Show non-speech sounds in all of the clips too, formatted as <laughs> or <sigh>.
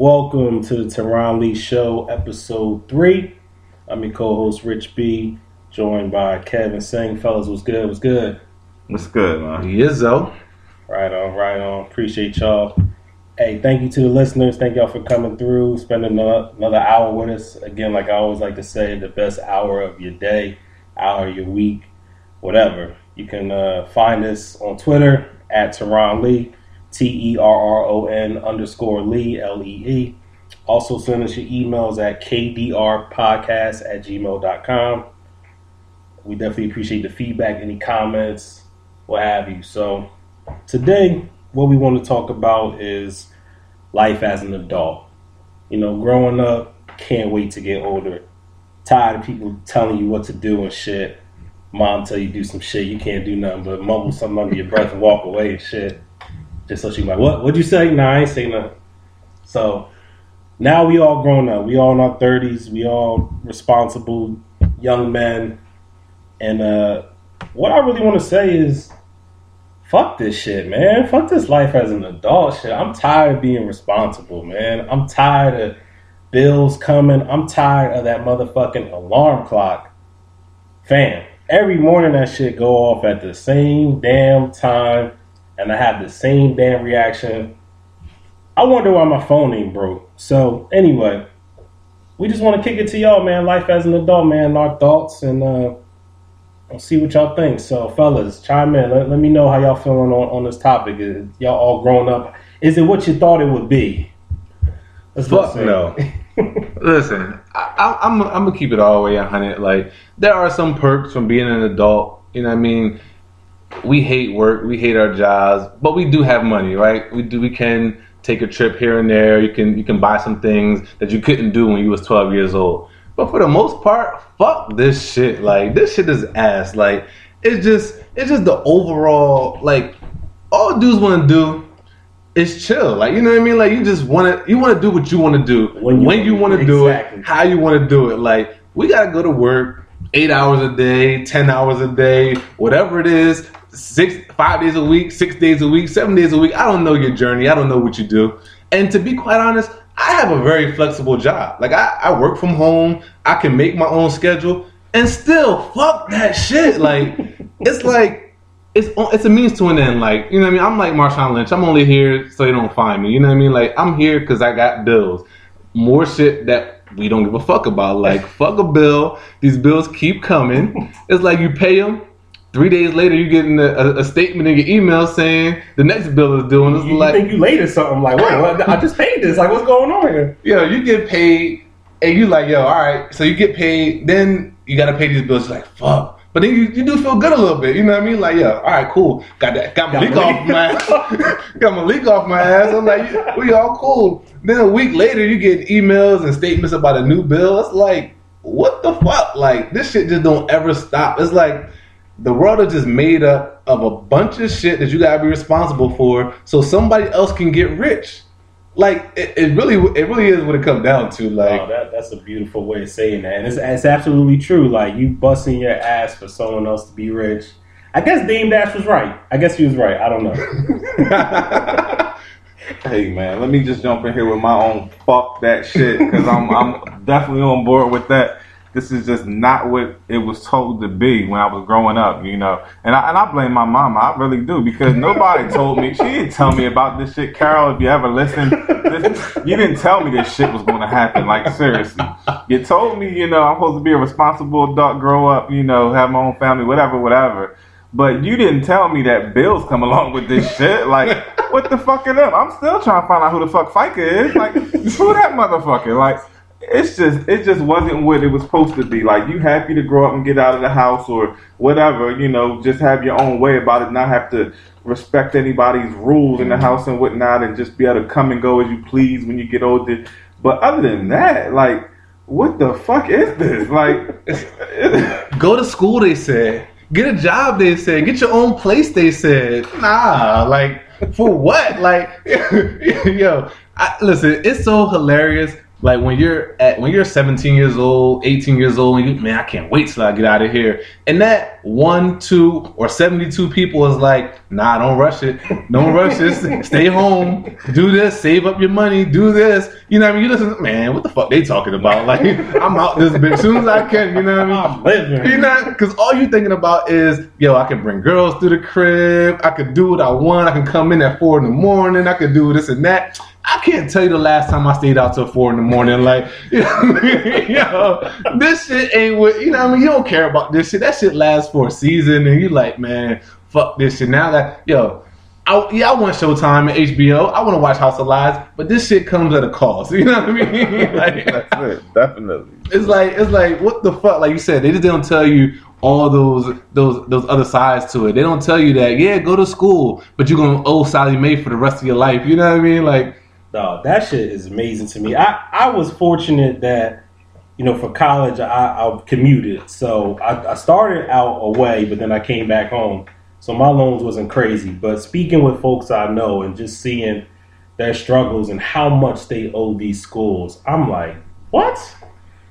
Welcome to the Terron Lee Show, episode three. I'm your co-host Rich B, joined by Kevin Singh. Fellas, what's good? What's good? What's good, man? Yizzo. Right on, right on. Appreciate y'all. Hey, thank you to the listeners. Thank y'all for coming through, spending another, another hour with us. Again, like I always like to say, the best hour of your day, hour of your week, whatever. You can uh, find us on Twitter at Terron Lee, T E R R O N underscore Lee, L E E. Also, send us your emails at kdrpodcast at gmail.com. We definitely appreciate the feedback, any comments, what have you. So, today, what we want to talk about is life as an adult. You know, growing up, can't wait to get older. Tired of people telling you what to do and shit. Mom tell you do some shit, you can't do nothing but mumble something under your breath and walk away and shit. Just so she like, what? What'd you say? Nah, I ain't say nothing. So now we all grown up. We all in our thirties. We all responsible young men. And uh, what I really want to say is, fuck this shit, man. Fuck this life as an adult shit. I'm tired of being responsible, man. I'm tired of bills coming. I'm tired of that motherfucking alarm clock. Fam, every morning that shit go off at the same damn time, and I have the same damn reaction. I wonder why my phone ain't broke. So anyway, we just want to kick it to y'all, man. Life as an adult, man. Our thoughts and uh, I'll see what y'all think. So, fellas, chime in. Let, let me know how y'all feeling on, on this topic. Is y'all all grown up? Is it what you thought it would be? Let's Fuck no. <laughs> Listen, I, I, I'm I'm gonna keep it all the way 100. Like there are some perks from being an adult. You know what I mean? We hate work, we hate our jobs, but we do have money, right? We do we can take a trip here and there. You can you can buy some things that you couldn't do when you was 12 years old. But for the most part, fuck this shit. Like this shit is ass. Like it's just it's just the overall like all dudes want to do is chill. Like you know what I mean? Like you just want to you want to do what you want to do When when you- you, want to do exactly. it, how you want to do it. Like we gotta go to work eight hours a day, ten hours a day, whatever it is. Six, five days a week, six days a week, seven days a week. I don't know your journey. I don't know what you do. And to be quite honest, I have a very flexible job. Like I, I work from home. I can make my own schedule, and still, fuck that shit. Like <laughs> it's like it's it's a means to an end. Like you know what I mean. I'm like Marshawn Lynch. I'm only here so they don't find me. You know what I mean. Like I'm here because I got bills. More shit that we don't give a fuck about. Like <laughs> fuck a bill. These bills keep coming. It's like you pay them. Three days later, you getting a, a, a statement in your email saying the next bill is due. And it's You, you like, think you late or something? Like, wait, what? I just paid this. Like, what's going on here? yo, you get paid, and you like, yo, all right. So you get paid, then you gotta pay these bills. You're like, fuck. But then you, you do feel good a little bit. You know what I mean? Like, yo, all right, cool. Got that. Got my Got leak off my ass. <laughs> got my leak off my ass. I'm like, <laughs> we all cool. Then a week later, you get emails and statements about a new bill. It's like, what the fuck? Like, this shit just don't ever stop. It's like the world is just made up of a bunch of shit that you gotta be responsible for, so somebody else can get rich. Like it, it really, it really is what it comes down to. Oh, like, oh, that, that's a beautiful way of saying that. And it's, it's absolutely true. Like, you busting your ass for someone else to be rich. I guess Dame Dash was right. I guess he was right. I don't know. <laughs> Hey man, let me just jump in here with my own fuck that shit because I'm I'm definitely on board with that. This is just not what it was told to be when I was growing up, you know. And I, and I blame my mama, I really do, because nobody <laughs> told me. She didn't tell me about this shit, Carol. If you ever listen, this, you didn't tell me this shit was going to happen. Like seriously, you told me, you know, I'm supposed to be a responsible adult, grow up, you know, have my own family, whatever, whatever. But you didn't tell me that bills come along with this shit. Like, what the fuck are them? I'm still trying to find out who the fuck FICA is. Like, who that motherfucker? Like, it's just, it just wasn't what it was supposed to be. Like, you happy to grow up and get out of the house or whatever, you know, just have your own way about it, not have to respect anybody's rules in the mm-hmm. house and whatnot, and just be able to come and go as you please when you get older. But other than that, like, what the fuck is this? Like, <laughs> go to school. They said. Get a job. They said. Get your own place. They said. Nah, like for what? Like, <laughs> yo, I, listen. It's so hilarious Like when you're at when you're 17 years old, 18 years old, and you man, I can't wait till I get out of here. And that one, two, or 72 people is like, nah, don't rush it. Don't <laughs> rush this. Stay home. Do this. Save up your money. Do this. You know what I mean? You listen, man, what the fuck they talking about? Like, <laughs> I'm out this bitch as soon as I can. You know what I mean? I'm living. You know, because all you thinking about is, yo, I can bring girls to the crib. I can do what I want. I can come in at four in the morning. I can do this and that. I can't tell you the last time I stayed out till four in the morning. Like, <laughs> you know, <laughs> yo, this shit ain't what you know. what I mean, you don't care about this shit. That shit lasts for a season, and you like, man, fuck this shit. Now that yo. I, yeah, I want Showtime and HBO. I want to watch House of Lies, but this shit comes at a cost. <laughs> You know what I mean? like, That's it, definitely. it's like it's like what the fuck? Like you said, they just don't tell you all those those those other sides to it. They don't tell you that yeah, go to school, but you're gonna owe Sallie Mae for the rest of your life. You know what I mean? Like Dog, that shit is amazing to me. I, I was fortunate that, you know, for college, I, I commuted. So I, I started out away, but then I came back home. So my loans wasn't crazy. But speaking with folks I know and just seeing their struggles and how much they owe these schools, I'm like, what?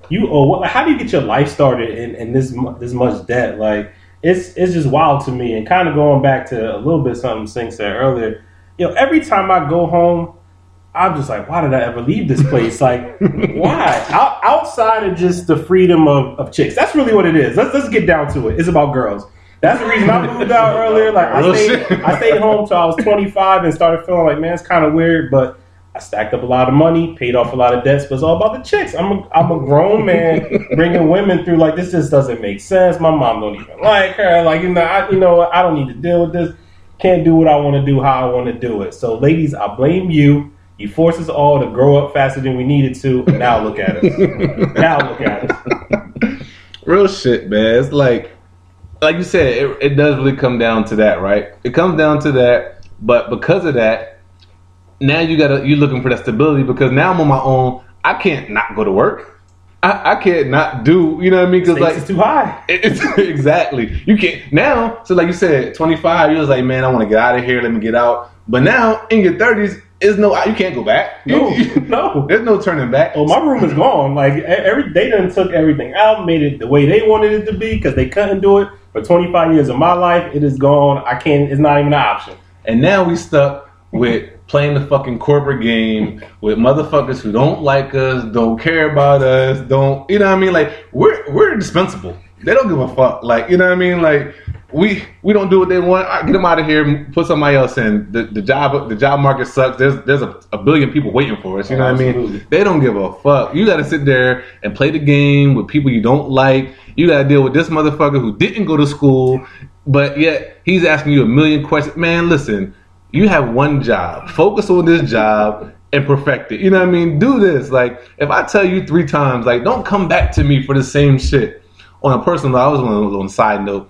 You owe what? How do you get your life started in, in this this much debt? Like, it's it's just wild to me. And kind of going back to a little bit something Singh said earlier, you know, every time I go home, I'm just like, why did I ever leave this place? Like, why? Out, outside of just the freedom of, of chicks, that's really what it is. Let's let's get down to it. It's about girls. That's the reason I moved out earlier. Like, I stayed. I stayed home till I was 25 and started feeling like, man, it's kind of weird, but. I stacked up a lot of money, paid off a lot of debts, but it's all about the chicks. I'm a, I'm a grown man <laughs> bringing women through like this just doesn't make sense. My mom don't even like her. Like you know, I, you know. I don't need to deal with this. Can't do what I want to do how I want to do it. So, ladies, I blame you. You forced us all to grow up faster than we needed to. Now look at us. <laughs> now look at us. real shit, man. It's like like you said, it, it does really come down to that, right? It comes down to that, but because of that, now you gotta you're looking for that stability because now I'm on my own. I can't not go to work. I, I can't not do, you know what I mean? Because like is too high. <laughs> It's exactly. You can't now. So like you said, 25. You was like, man, I want to get out of here. Let me get out. But now in your 30s, is no. You can't go back. No, <laughs> no. There's no turning back. Well, my room is gone. Like every they done took everything out, made it the way they wanted it to be because they couldn't do it for 25 years of my life. It is gone. I can't. It's not even an option. And now we stuck with playing the fucking corporate game with motherfuckers who don't like us, don't care about us, don't you know what I mean? Like we're we're indispensable. They don't give a fuck. Like you know what I mean? Like we we don't do what they want. All right, get them out of here. Put somebody else in. The, the job the job market sucks. There's there's a, a billion people waiting for us. You know what I mean? They don't give a fuck. You got to sit there and play the game with people you don't like. You got to deal with this motherfucker who didn't go to school, but yet he's asking you a million questions. Man, listen, you have one job. Focus on this job and perfect it. You know what I mean? Do this. Like, if I tell you three times, like, don't come back to me for the same shit. On a personal, I was on, on a side note.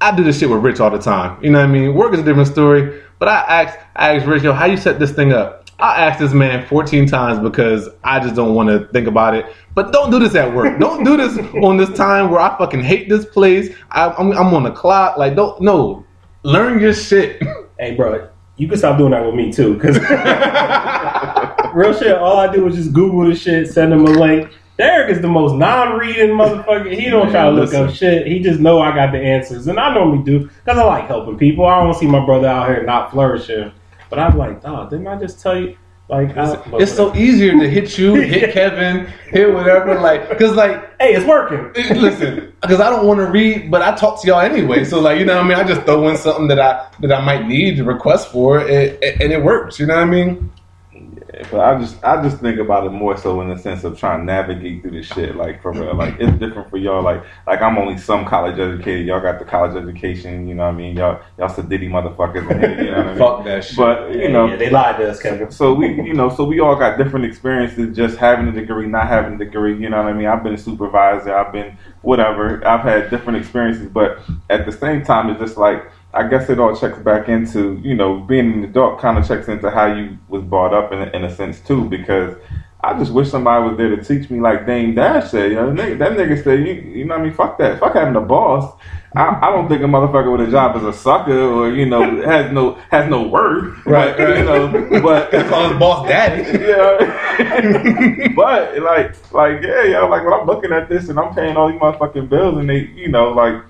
I do this shit with Rich all the time. You know what I mean? Work is a different story. But I asked, I asked Rich, yo, how you set this thing up? I asked this man 14 times because I just don't want to think about it. But don't do this at work. don't do this <laughs> on this time where I fucking hate this place. I, I'm, I'm on the clock. Like, don't, no. Learn your shit. <laughs> Hey, bro, you can stop doing that with me too, because <laughs> real shit. All I do is just Google the shit, send him a link. Derek is the most non-reading motherfucker. He don't try to look Listen. up shit. He just know I got the answers, and I normally do because I like helping people. I don't see my brother out here not flourishing. But I'm like, dog, didn't I just tell you? Like, I, It's so easier to hit you, <laughs> hit Kevin, hit whatever. Like, because, like, hey, it's working. listen, because I don't want to read, but I talk to y'all anyway. So like, you know what I mean? I just throw in something that I that I might need to request for, it- and it works. You know what I mean? But I just I just think about it more so in the sense of trying to navigate through this shit. Like for real, like it's different for y'all. Like like I'm only some college educated. Y'all got the college education. You know what I mean? Y'all y'all sadiddy motherfuckers. Here, you know what I mean? Fuck that shit. But you Yeah, know, yeah, they lied to us, Kevin. so we, you know, so we all got different experiences. Just having a degree, not having a degree. You know what I mean? I've been a supervisor. I've been whatever. I've had different experiences, but at the same time, it's just like I guess it all checks back into you know being an adult. Kind of checks into how you was brought up in a, in a sense too, because I just wish somebody was there to teach me like Dame Dash said. You know, that nigga, that nigga said, you, you know what I mean? Fuck that. Fuck having a boss. I, I don't think a motherfucker with a job is a sucker or you know <laughs> has no has no worth. Right, But, right. You know, but <laughs> Call his boss daddy. <laughs> yeah. but like, like, yeah, yo, like when I'm looking at this and I'm paying all these motherfucking bills and they, you know, like,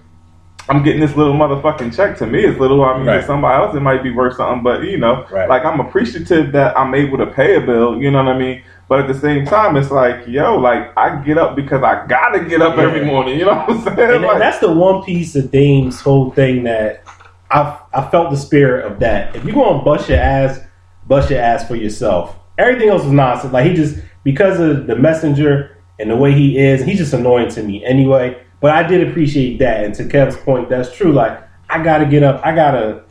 I'm getting this little motherfucking check. To me, it's little. I mean, Right. to somebody else, it might be worth something, but you know, Right. like I'm appreciative that I'm able to pay a bill. You know what I mean? But at the same time, it's like, yo, like I get up because I gotta get up every morning. You know what I'm saying? And Like, that's the one piece of Dame's whole thing that I I felt the spirit of that. If you go and bust your ass, bust your ass for yourself. Everything else is nonsense. Like he just because of the messenger and the way he is, he's just annoying to me anyway. But I did appreciate that. And to Kev's point, that's true. Like I gotta get up. I gotta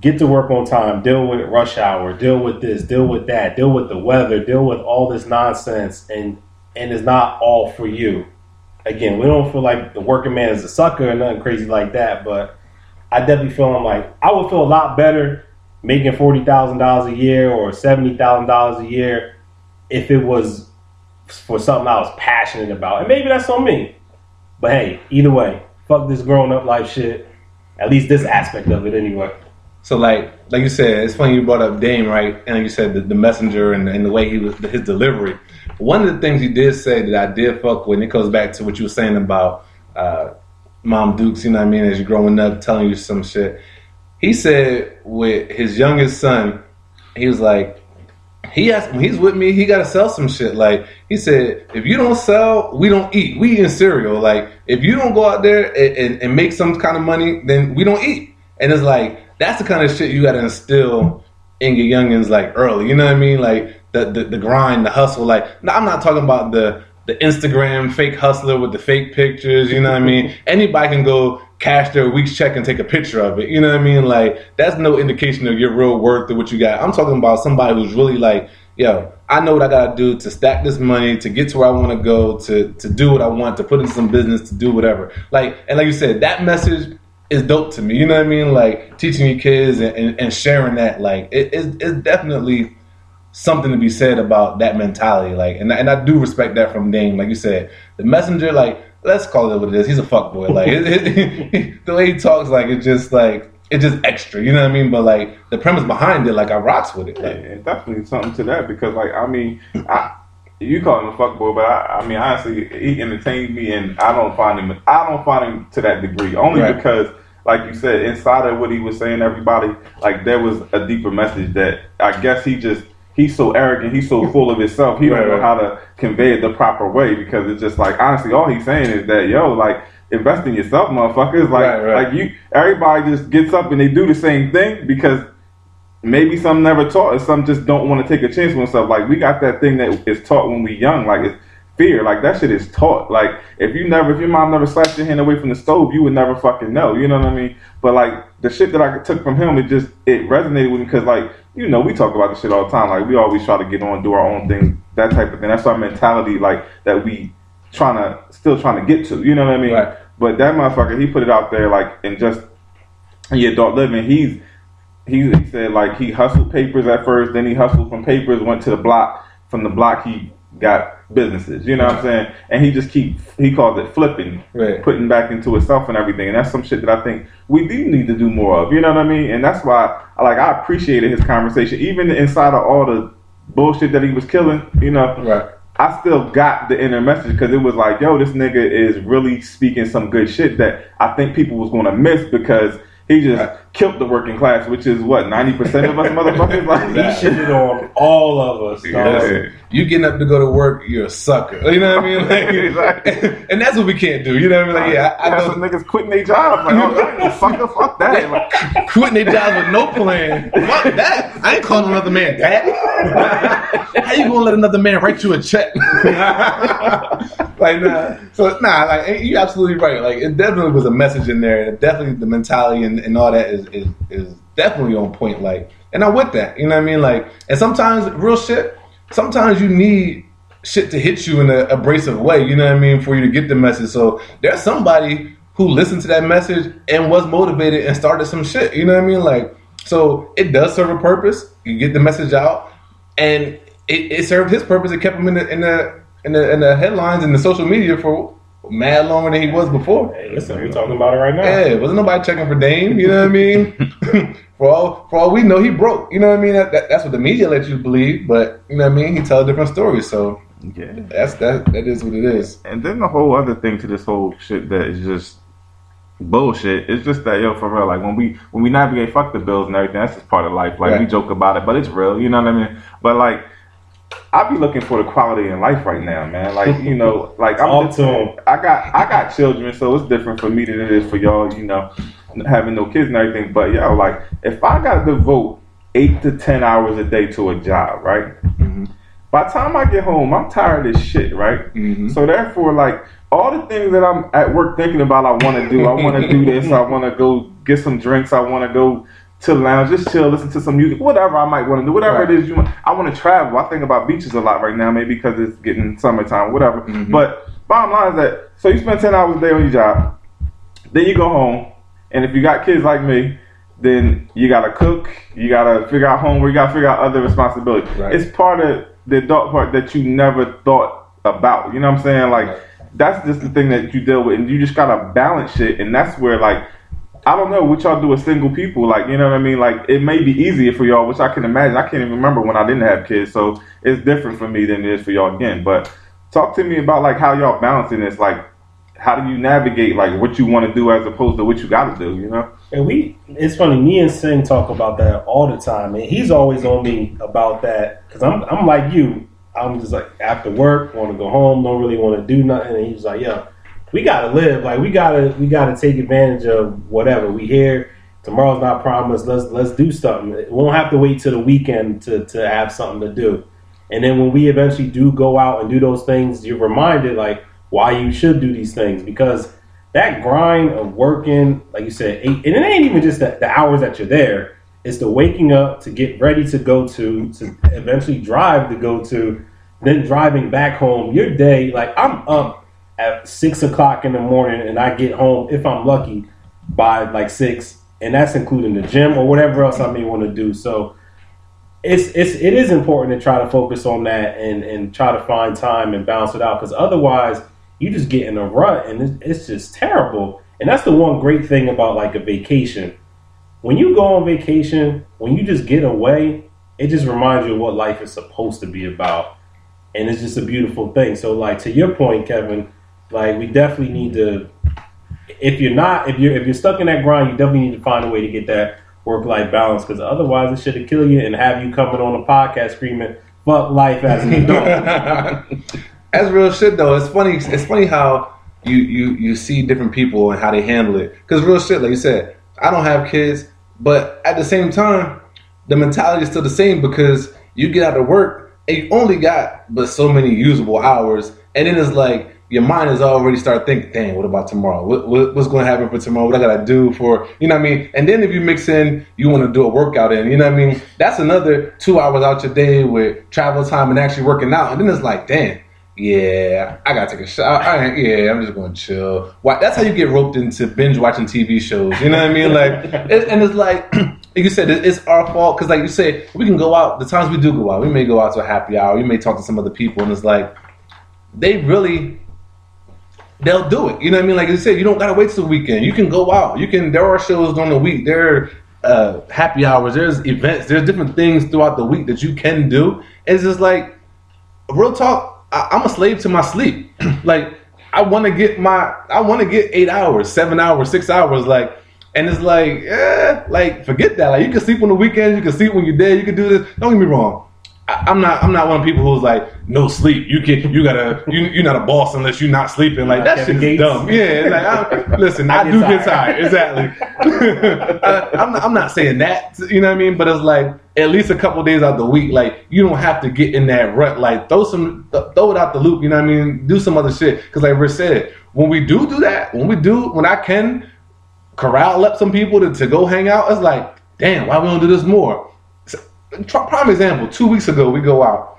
get to work on time, deal with rush hour, deal with this, deal with that, deal with the weather, deal with all this nonsense, and and it's not all for you. Again, we don't feel like the working man is a sucker or nothing crazy like that, but I definitely feel I'm like I would feel a lot better making forty thousand dollars a year or seventy thousand dollars a year if it was for something I was passionate about. And maybe that's on me. But hey, either way, fuck this grown up life shit. At least this aspect of it anyway. So like like you said, it's funny you brought up Dame, right? And you said the, the messenger and, and the way he was his delivery. One of the things he did say that I did fuck with, and it goes back to what you were saying about uh, Mom Dukes, you know what I mean, as you're growing up, telling you some shit. He said with his youngest son, he was like, he has when he's with me, he gotta sell some shit. Like he said, if you don't sell, we don't eat. We eating cereal. Like if you don't go out there and, and, and make some kind of money, then we don't eat. And it's like that's the kind of shit you gotta instill in your youngins like early. You know what I mean? Like the the, the grind, the hustle. Like no, I'm not talking about the the Instagram fake hustler with the fake pictures. You know what I mean? <laughs> Anybody can go cash their week's check and take a picture of it. You know what I mean? Like that's no indication of your real worth or what you got. I'm talking about somebody who's really like, yo, I know what I gotta do to stack this money to get to where I want to go to to do what I want to put in some business to do whatever. Like and like you said, that message is dope to me. You know what I mean? Like teaching your kids and, and, and sharing that. Like it, it's, it's definitely something to be said about that mentality. Like, and, and I do respect that from Dame. Like you said, the messenger, like, let's call it what it is. He's a fuckboy. Like, it, it, <laughs> the way he talks, like, it's just like, it's just extra. You know what I mean? But like, the premise behind it, like, I rocks with it. Yeah, Like, it's definitely something to that because, like, I mean, I, you call him a fuckboy, but I, I mean, honestly, he entertains me, and I don't find him. I don't find him to that degree, only Right. because, like you said, inside of what he was saying, everybody, like, there was a deeper message that I guess he just. He's so arrogant. He's so full of himself. He Right, don't know right. how to convey it the proper way because it's just like honestly, all he's saying is that yo, like invest in yourself, motherfuckers. Like, Right, like you, everybody just gets up and they do the same thing because maybe some never taught and some just don't want to take a chance on themselves. Like we got that thing that is taught when we young, like it's fear. Like that shit is taught. Like if you never if your mom never slapped your hand away from the stove, you would never fucking know. You know what I mean? But like the shit that I took from him, it just it resonated with me because like, you know, we talk about this shit all the time. Like we always try to get on, do our own thing, that type of thing. That's our mentality, like that we trying to still trying to get to. You know what I mean? Right. But that motherfucker, he put it out there like and just in adult living, he's he, he said like he hustled papers at first, then he hustled from papers, went to the block. From the block, he got businesses. You know what I'm saying? And he just keep he calls it flipping, Right. putting back into itself and everything. And that's some shit that I think we do need to do more of. You know what I mean? And that's why I like I appreciated his conversation, even inside of all the bullshit that he was killing. You know, right. I still got the inner message because it was like, yo, this nigga is really speaking some good shit that I think people was gonna miss because he just Right. Killed the working class, which is what ninety percent of us <laughs> motherfuckers. Like, He shitted on all of us. Yeah. You getting up to go to work, you're a sucker. You know what I mean? <laughs> Like, Exactly. <laughs> and that's what we can't do. You know what I mean? Like, yeah, I, I know some niggas quitting their jobs. Like, oh, fucker, fuck that. Like, quitting their jobs with no plan. Fuck that. I ain't calling another man daddy. How you gonna let another man write you a check? like nah. So nah, like you absolutely right. Like it definitely was a message in there. and Definitely the mentality and, and all that is, is is definitely on point. Like and I'm with that. You know what I mean? Like and sometimes real shit, sometimes you need shit to hit you in a abrasive way, you know what I mean, for you to get the message. So there's somebody who listened to that message and was motivated and started some shit. You know what I mean? Like, so it does serve a purpose. You get the message out, and it, it served his purpose. It kept him in the in the in the, in the headlines and the social media for mad longer than he was before. Hey, listen, we're talking about it right now. Yeah, wasn't nobody checking for Dame. You know what I mean? <laughs> for all for all we know, he broke. You know what I mean? That, that, that's what the media lets you believe. But you know what I mean? He tell a different story. So Yeah. that's that. That is what it is. And then the whole other thing to this whole shit that is just bullshit. It's just that yo, for real. Like when we when we navigate, fuck the bills and everything. That's just part of life. Like we joke about it, but it's real. You know what I mean? But like. I be looking for the quality in life right now, man. Like you know, <laughs> like I'm Talk just, to 'em. I got I got children, so it's different for me than it is for y'all. You know, having no kids and everything. But yo, like if I got to devote eight to ten hours a day to a job, right? Mhm. By the time I get home, I'm tired as shit, right? Mhm. So therefore, like all the things that I'm at work thinking about, I want to do. I want to do this. I want to go get some drinks. I want to go to the lounge, just chill, listen to some music, whatever I might want to do, whatever Right. it is you want. I want to travel. I think about beaches a lot right now, maybe because it's getting summertime, whatever. Mhm. But bottom line is that so you spend ten hours a day on your job, then you go home, and if you got kids like me, then you gotta cook, you gotta figure out homework, you gotta figure out other responsibilities. Right. It's part of the adult part that you never thought about. You know what I'm saying? Like Right. that's just the thing that you deal with, and you just gotta balance it, and that's where like. I don't know what y'all do with single people. Like, you know what I mean? Like, it may be easier for y'all, which I can imagine. I can't even remember when I didn't have kids, so it's different for me than it is for y'all again. But talk to me about like how y'all balancing this. Like, how do you navigate like what you want to do as opposed to what you got to do? You know? And we, it's funny. Me and Singh talk about that all the time, and he's always on me about that because I'm, I'm like you. I'm just like after work, want to go home, don't really want to do nothing. And he's like, "Yo, we gotta live. Like we gotta, we gotta take advantage of whatever we hear. Tomorrow's not promised. Let's let's do something. We won't have to wait till the weekend to to have something to do. And then when we eventually do go out and do those things, you're reminded like why you should do these things because that grind of working, like you said, eight, and it ain't even just the, the hours that you're there. It's the waking up to get ready to go to, to eventually drive to go to, then driving back home. Your day, like I'm up at six o'clock in the morning and I get home, if I'm lucky, by like six, and that's including the gym or whatever else I may want to do. So it's it's it is important to try to focus on that and and try to find time and balance it out because otherwise you just get in a rut and it's, it's just terrible. And that's the one great thing about like a vacation. When you go on vacation, when you just get away, it just reminds you of what life is supposed to be about. And it's just a beautiful thing. So like to your point, Kevin, like we definitely need to if you're not if you're if you're stuck in that grind, you definitely need to find a way to get that work life balance because otherwise it should kill you and have you coming on a podcast screaming fuck life as an adult. <laughs> That's real shit though. It's funny. It's funny how you you you see different people and how they handle it. Because real shit, like you said, I don't have kids, but at the same time, the mentality is still the same because you get out of work and you only got but so many usable hours, and then it's like your mind is already start thinking, "Dang, what about tomorrow? What, what, what's going to happen for tomorrow? What I gotta do for you know what I mean?" And then if you mix in, you want to do a workout in, you know what I mean? That's another two hours out your day with travel time and actually working out, and then it's like, damn. Yeah, I gotta take a shot. I, yeah, I'm just going to chill. Why, that's how you get roped into binge watching TV shows. You know what I mean? Like, and it's like, <clears throat> like you said, it, it's our fault because, like you say, we can go out. The times we do go out, we may go out to a happy hour. We may talk to some other people, and it's like they really they'll do it. You know what I mean? Like you said, you don't gotta wait till the weekend. You can go out. You can. There are shows during the week. There are uh, happy hours. There's events. There's different things throughout the week that you can do. It's just like real talk. I, I'm a slave to my sleep. <clears throat> like I want to get my. I want to get eight hours, seven hours, six hours. Like. And it's like, eh, like forget that. Like you can sleep on the weekends, you can sleep when you're dead, you can do this. Don't get me wrong. I, I'm not. I'm not one of people who's like, no sleep. You can. You gotta. You, you're not a boss unless you're not sleeping. Like that Kevin shit is Gates. dumb. Yeah. Like, I, listen, I, I do get get tired. Exactly. <laughs> I, I'm. Not, I'm not saying that. You know what I mean? But it's like at least a couple days out the week. Like you don't have to get in that rut. Like throw some. Th- throw it out the loop. You know what I mean? Do some other shit. Because like Rich said, when we do do that, when we do, when I can corral up some people to, to go hang out, it's like, damn, why we don't do this more? Prime example, two weeks ago, we go out,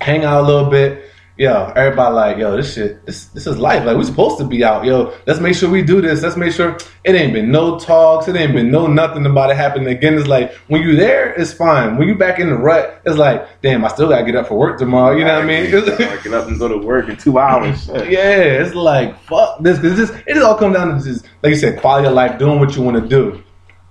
hang out a little bit, yo, everybody like, yo, this shit, this this is life. Like, we supposed to be out, yo. Let's make sure we do this. Let's make sure it ain't been no talks. It ain't been no nothing about it happening again. It's like when you there, it's fine. When you back in the rut, it's like, damn, I still gotta get up for work tomorrow. You know what I mean? Like, get up and go to work in two hours. <laughs> Shit. yeah, it's like fuck this because this it just all comes down to just like you said, quality of life, doing what you want to do.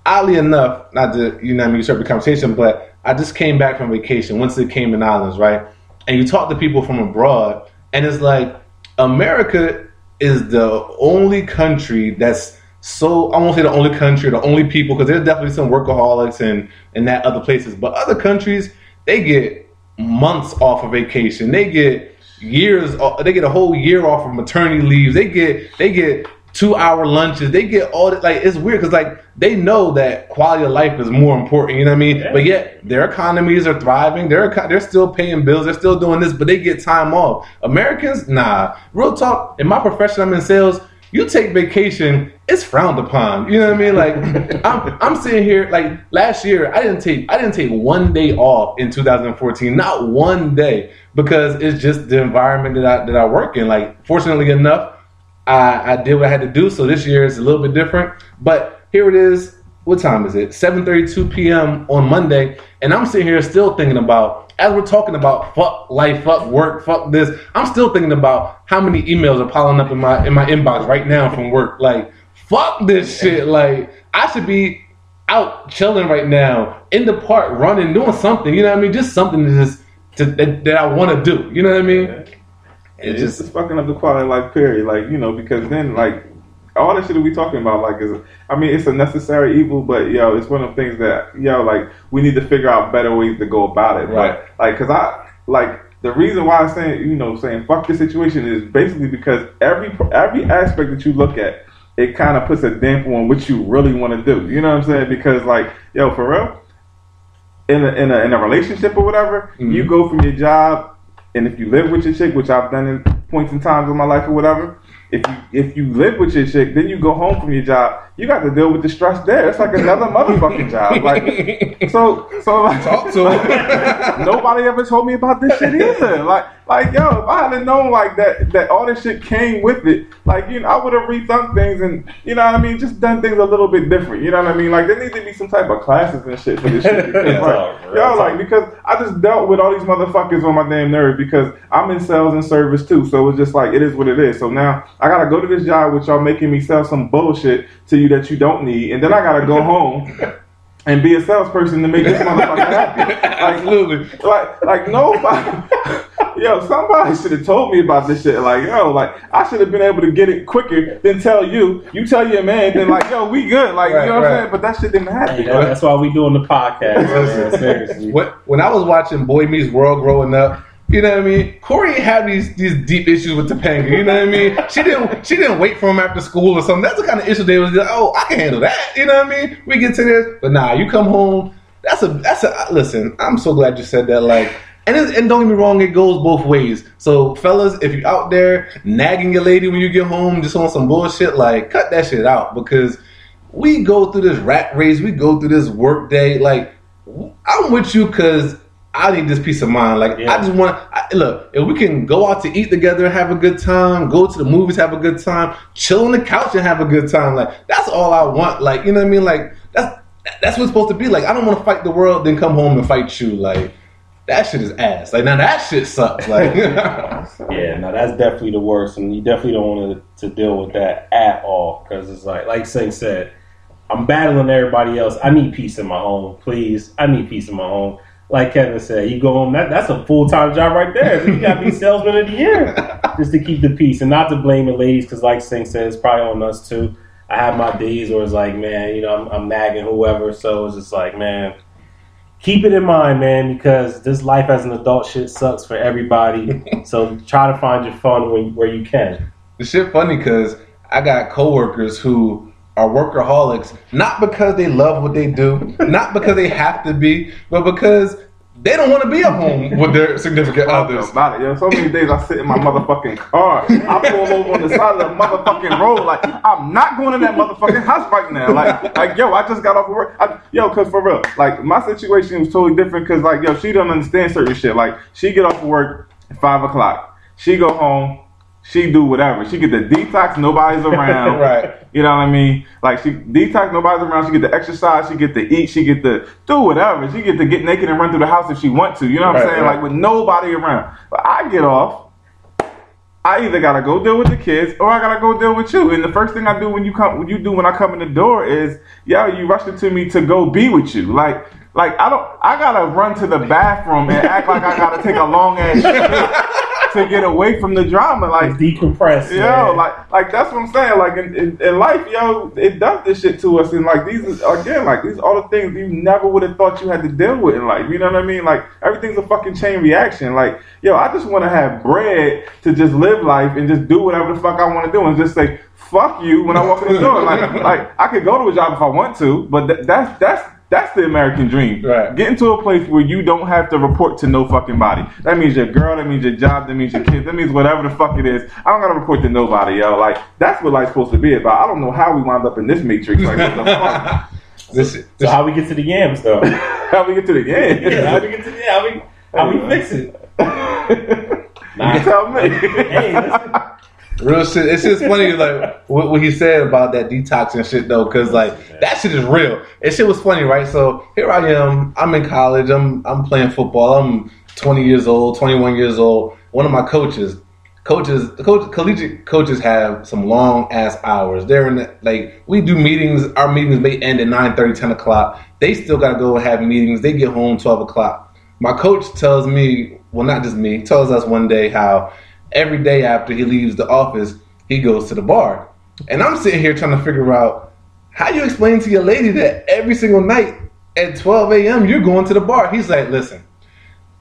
Oddly enough, not to you know what I mean usurp the conversation, but I just came back from vacation, went to the Cayman Islands, right? And you talk to people from abroad, and it's like America is the only country that's so I won't say the only country, the only people, because there's definitely some workaholics and and that other places, but other countries they get months off of vacation, they get years, they get a whole year off of maternity leaves, they get they get two hour lunches, they get all that. Like it's weird because like they know that quality of life is more important, you know what I mean? Yeah. But yet their economies are thriving, they're they're still paying bills, they're still doing this, but they get time off. Americans, nah. Real talk. In my profession, I'm in sales. You take vacation, it's frowned upon. You know what I mean? Like <laughs> I'm, I'm sitting here. Like last year, I didn't take I didn't take one day off in 2014, not one day, because it's just the environment that I that I work in. Like fortunately enough, I, I did what I had to do. So this year is a little bit different. But here it is. What time is it? 7:32 p.m. on Monday, and I'm sitting here still thinking about as we're talking about fuck life, fuck work, fuck this. I'm still thinking about how many emails are piling up in my in my inbox right now from work. Like fuck this shit. Like I should be out chilling right now in the park, running, doing something. You know what I mean? Just something to just to, that, that I want to do. You know what I mean? It's It just fucking up the quality of life, period. Like, you know, because then, like, all that shit that we talking about, like, is, I mean, it's a necessary evil, but, yo, it's one of the things that, yo, like, we need to figure out better ways to go about it. Right. But, like, cause I, like, the reason why I'm saying, you know, saying fuck this situation is basically because every, every aspect that you look at, it kind of puts a damper on what you really want to do. You know what I'm saying? Because, like, yo, for real, in a, in a, in a relationship or whatever, Mhm. you go from your job, and if you live with your chick, which I've done in points in times in my life or whatever, if you if you live with your chick, then you go home from your job, you got to deal with the stress there. It's like another motherfucking job. <laughs> Like so so like Talk to him. <laughs> nobody ever told me about this shit either. Like like yo, if I had known like that that all this shit came with it, like you know, I would have rethunk things and you know what I mean, just done things a little bit different. You know what I mean? Like there needs to be some type of classes and shit for this shit. <laughs> Because, like, yo, talk. like because I just dealt with all these motherfuckers on my damn nerves because I'm in sales and service too. So it's just like it is what it is. So now I gotta go to this job with y'all making me sell some bullshit to you that you don't need, and then I gotta go <laughs> home. And be a salesperson to make this motherfucker happy. Like, Absolutely. like, like nobody. <laughs> yo, somebody should have told me about this shit. Like, yo, like I should have been able to get it quicker than tell you. You tell your man, then like, yo, we good. Like, Right, you know what I'm saying? But that shit didn't happen. Hey, that- that's why we doing the podcast. man, seriously. When, when I was watching Boy Meets World growing up, you know what I mean? Cory had these these deep issues with Topanga. You know what I mean? She didn't she didn't wait for him after school or something. That's the kind of issue they was like, oh, I can handle that. You know what I mean? We get to this, but nah, you come home. That's a that's a listen. I'm so glad you said that. Like. And, and don't get me wrong, it goes both ways. So, fellas, if you're out there nagging your lady when you get home just on some bullshit, like, cut that shit out because we go through this rat race, we go through this work day. Like, I'm with you because I need this peace of mind. Like, Yeah. I just want I, look. If we can go out to eat together, have a good time, go to the movies, have a good time, chill on the couch and have a good time. Like, that's all I want. Like, you know what I mean? Like, that's that's what it's supposed to be. Like, I don't want to fight the world, then come home and fight you. Like, that shit is ass. Like, now that shit sucks. Like, <laughs> Yeah, now that's definitely the worst, and you definitely don't want to, to deal with that at all because it's like, like Singh said, I'm battling everybody else. I need peace in my home, please. I need peace in my home. Like Kevin said, you go home. That, that's a full time job right there. So you got to be <laughs> salesman of the year just to keep the peace, and not to blame the ladies because, like Singh said, it's probably on us too. I have my days where it's like, man, you know, I'm, I'm nagging whoever, so it's just like, man, keep it in mind, man, because this life as an adult shit sucks for everybody. <laughs> so try to find your fun when, where you can. the shit funny because I got coworkers who are workaholics, not because they love what they do, not because they have to be, but because they don't want to be at home with their significant others. about it, yo. So many days I sit in my motherfucking car. I pull over on the side of the motherfucking road. Like I'm not going in that motherfucking house right now. Like, like yo, I just got off of work. I, yo, cause for real, like my situation was totally different. Cause like yo, she don't understand certain shit. Like she get off of work at five o'clock. She go home. She do whatever. She get the detox. Nobody's <laughs> around. Right. You know what I mean? Like she detox. Nobody's around. She get the exercise. She get to eat. She get to do whatever. She get to get naked and run through the house if she want to. You know what Right, I'm saying? right. Like with nobody around. But I get off. I either gotta go deal with the kids or I gotta go deal with you. And the first thing I do when you come, when you do when I come in the door is, yo, you rush into me to go be with you. Like, like I don't, I gotta run to the bathroom and act like I gotta take a long ass <laughs> shit to get away from the drama. Like, decompress. Yo, man. like, like that's what I'm saying. Like in, in, in life, yo, it does this shit to us, and like these is again, like these all the things you never would have thought you had to deal with in life. You know what I mean? Like everything's a fucking chain reaction. Like, yo, I just want to have bread to just live life and just do whatever the fuck I want to do, and just say fuck you when I walk in the door. Like, <laughs> like I could go to a job if I want to, but th- that's that's. That's the American dream. Right. Getting to a place where you don't have to report to no fucking body. That means your girl, that means your job, that means your kids, that means whatever the fuck it is. I don't gotta report to nobody, yo. Like, that's what life's supposed to be about. I don't know how we wound up in this matrix. Like, what the <laughs> fuck? This, So this how we get to the yams though? <laughs> How we get to the yeah, how game? we get to the how we how we fix it? <laughs> you tell me. Hey, listen. real shit. It's just funny, like what, what he said about that detox and shit, though, because like that shit is real. And shit was funny, right? So here I am. I'm in college. I'm I'm playing football. I'm 20 years old, 21 years old. One of my coaches, coaches, coach, collegiate coaches have some long ass hours. They're in the, like we do meetings. Our meetings may end at 9 30, 10 o'clock. They still got to go and have meetings. They get home 12 o'clock. My coach tells me, well, not just me, tells us one day how every day after he leaves the office, he goes to the bar. And I'm sitting here trying to figure out how you explain to your lady that every single night at 12 a.m. you're going to the bar. He's like, listen,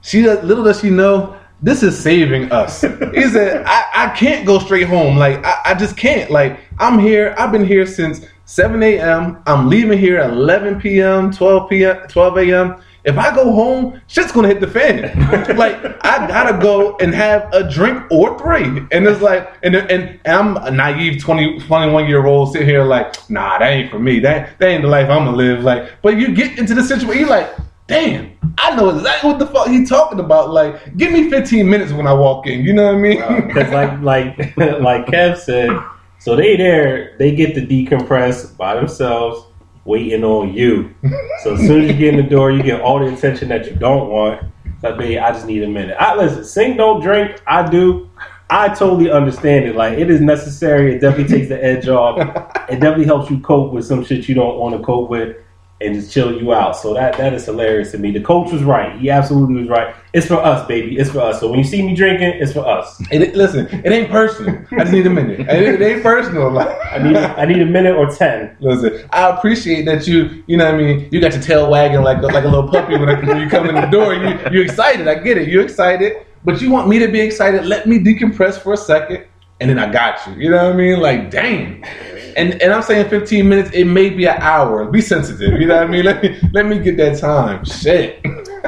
she little does she know this is saving us. He <laughs> said, I, I can't go straight home. Like I, I just can't. Like I'm here. I've been here since 7 a.m. I'm leaving here at 11 p.m., 12 p.m., 12 a.m. If I go home, shit's gonna hit the fan. <laughs> like I gotta go and have a drink or three. And it's like, and and, and I'm a naive 20, 21 year old sitting here like, nah, that ain't for me. That that ain't the life I'm gonna live. Like, but you get into the situation, you're like, damn, I know exactly what the fuck he talking about. Like, give me 15 minutes when I walk in. You know what I mean? Because like like <laughs> like Kev said, so they there, they get to decompress by themselves, waiting on you. So as soon as you get in the door, you get all the attention that you don't want. Like, babe, I just need a minute. I listen, Singh, don't drink. I do. I totally understand it. Like it is necessary. It definitely takes the edge off. It definitely helps you cope with some shit you don't want to cope with. And just chill you out. So that that is hilarious to me. The coach was right. He absolutely was right. It's for us, baby. It's for us. So when you see me drinking, it's for us. It, listen, it ain't personal. I just need a minute. It, it ain't personal. <laughs> Like, I need I need a minute or ten. Listen, I appreciate that you, you know what I mean, you got your tail wagging like like a little puppy when, I, when you come in the door. You, you're excited. I get it. You're excited. But you want me to be excited. Let me decompress for a second, and then I got you. You know what I mean? Like, dang. And and I'm saying 15 minutes. It may be an hour. Be sensitive. You know what I mean? Let me let me get that time. Shit. <laughs>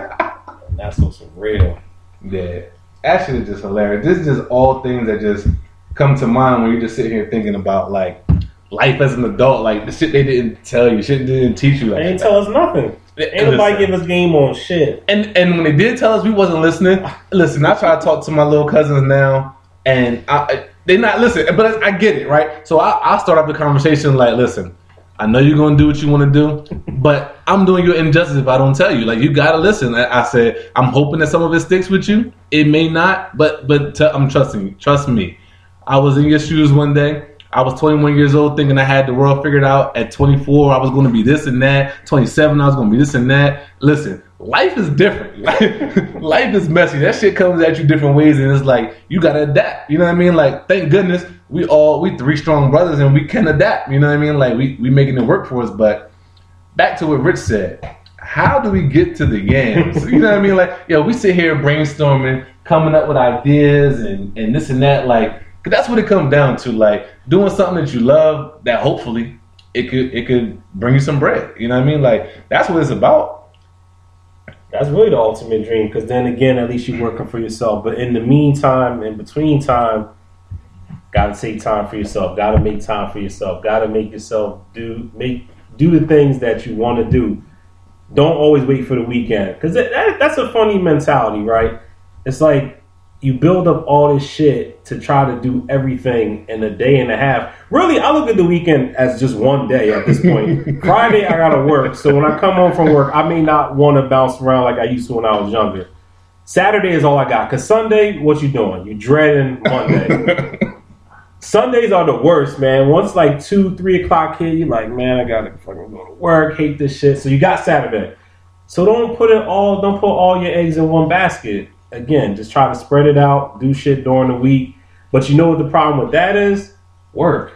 That's what's real. Yeah. Actually, just hilarious. This is just all things that just come to mind when you just sit here thinking about like life as an adult, like the shit they didn't tell you, shit they didn't teach you. They didn't tell us nothing. Ain't nobody give us game on shit. and and when they did tell us we wasn't listening, listen, I try to talk to my little cousins now, and I they not listen, but I get it, right? So I I start off the conversation like, listen. I know you're gonna do what you want to do, but I'm doing you injustice if I don't tell you. Like you gotta listen. I, I said I'm hoping that some of it sticks with you. It may not, but but I'm trusting you. Trust me. I was in your shoes one day. I was 21 years old, thinking I had the world figured out. At 24, I was going to be this and that. 27, I was going to be this and that. Listen, life is different. <laughs> life is messy. That shit comes at you different ways, and it's like you gotta adapt. You know what I mean? Like, thank goodness we all we three strong brothers, and we can adapt. You know what I mean? Like we we making it work for us. But back to what Rich said. How do we get to the yams? <laughs> you know what I mean? Like, yo, we sit here brainstorming, coming up with ideas and, and this and that. Like, 'cause that's what it comes down to. Like, doing something that you love that hopefully it could it could bring you some bread. You know what I mean? Like, that's what it's about. That's really the ultimate dream. Because then again, at least you're working for yourself. But in the meantime, in between time, gotta take time for yourself. Gotta make time for yourself. Gotta make yourself do make do the things that you want to do. Don't always wait for the weekend because that, that, that's a funny mentality, right? It's like you build up all this shit to try to do everything in a day and a half. Really, I look at the weekend as just one day at this point. <laughs> Friday, I gotta work. So when I come home from work, I may not want to bounce around like I used to when I was younger. Saturday is all I got. Cause Sunday, what you doing? You dreading Monday. <laughs> Sundays are the worst, man. Once like two, three o'clock hit, you like, man, I gotta fucking go to work, hate this shit. So you got Saturday. So don't put it all, don't put all your eggs in one basket again, just try to spread it out, do shit during the week. But you know what the problem with that is? Work.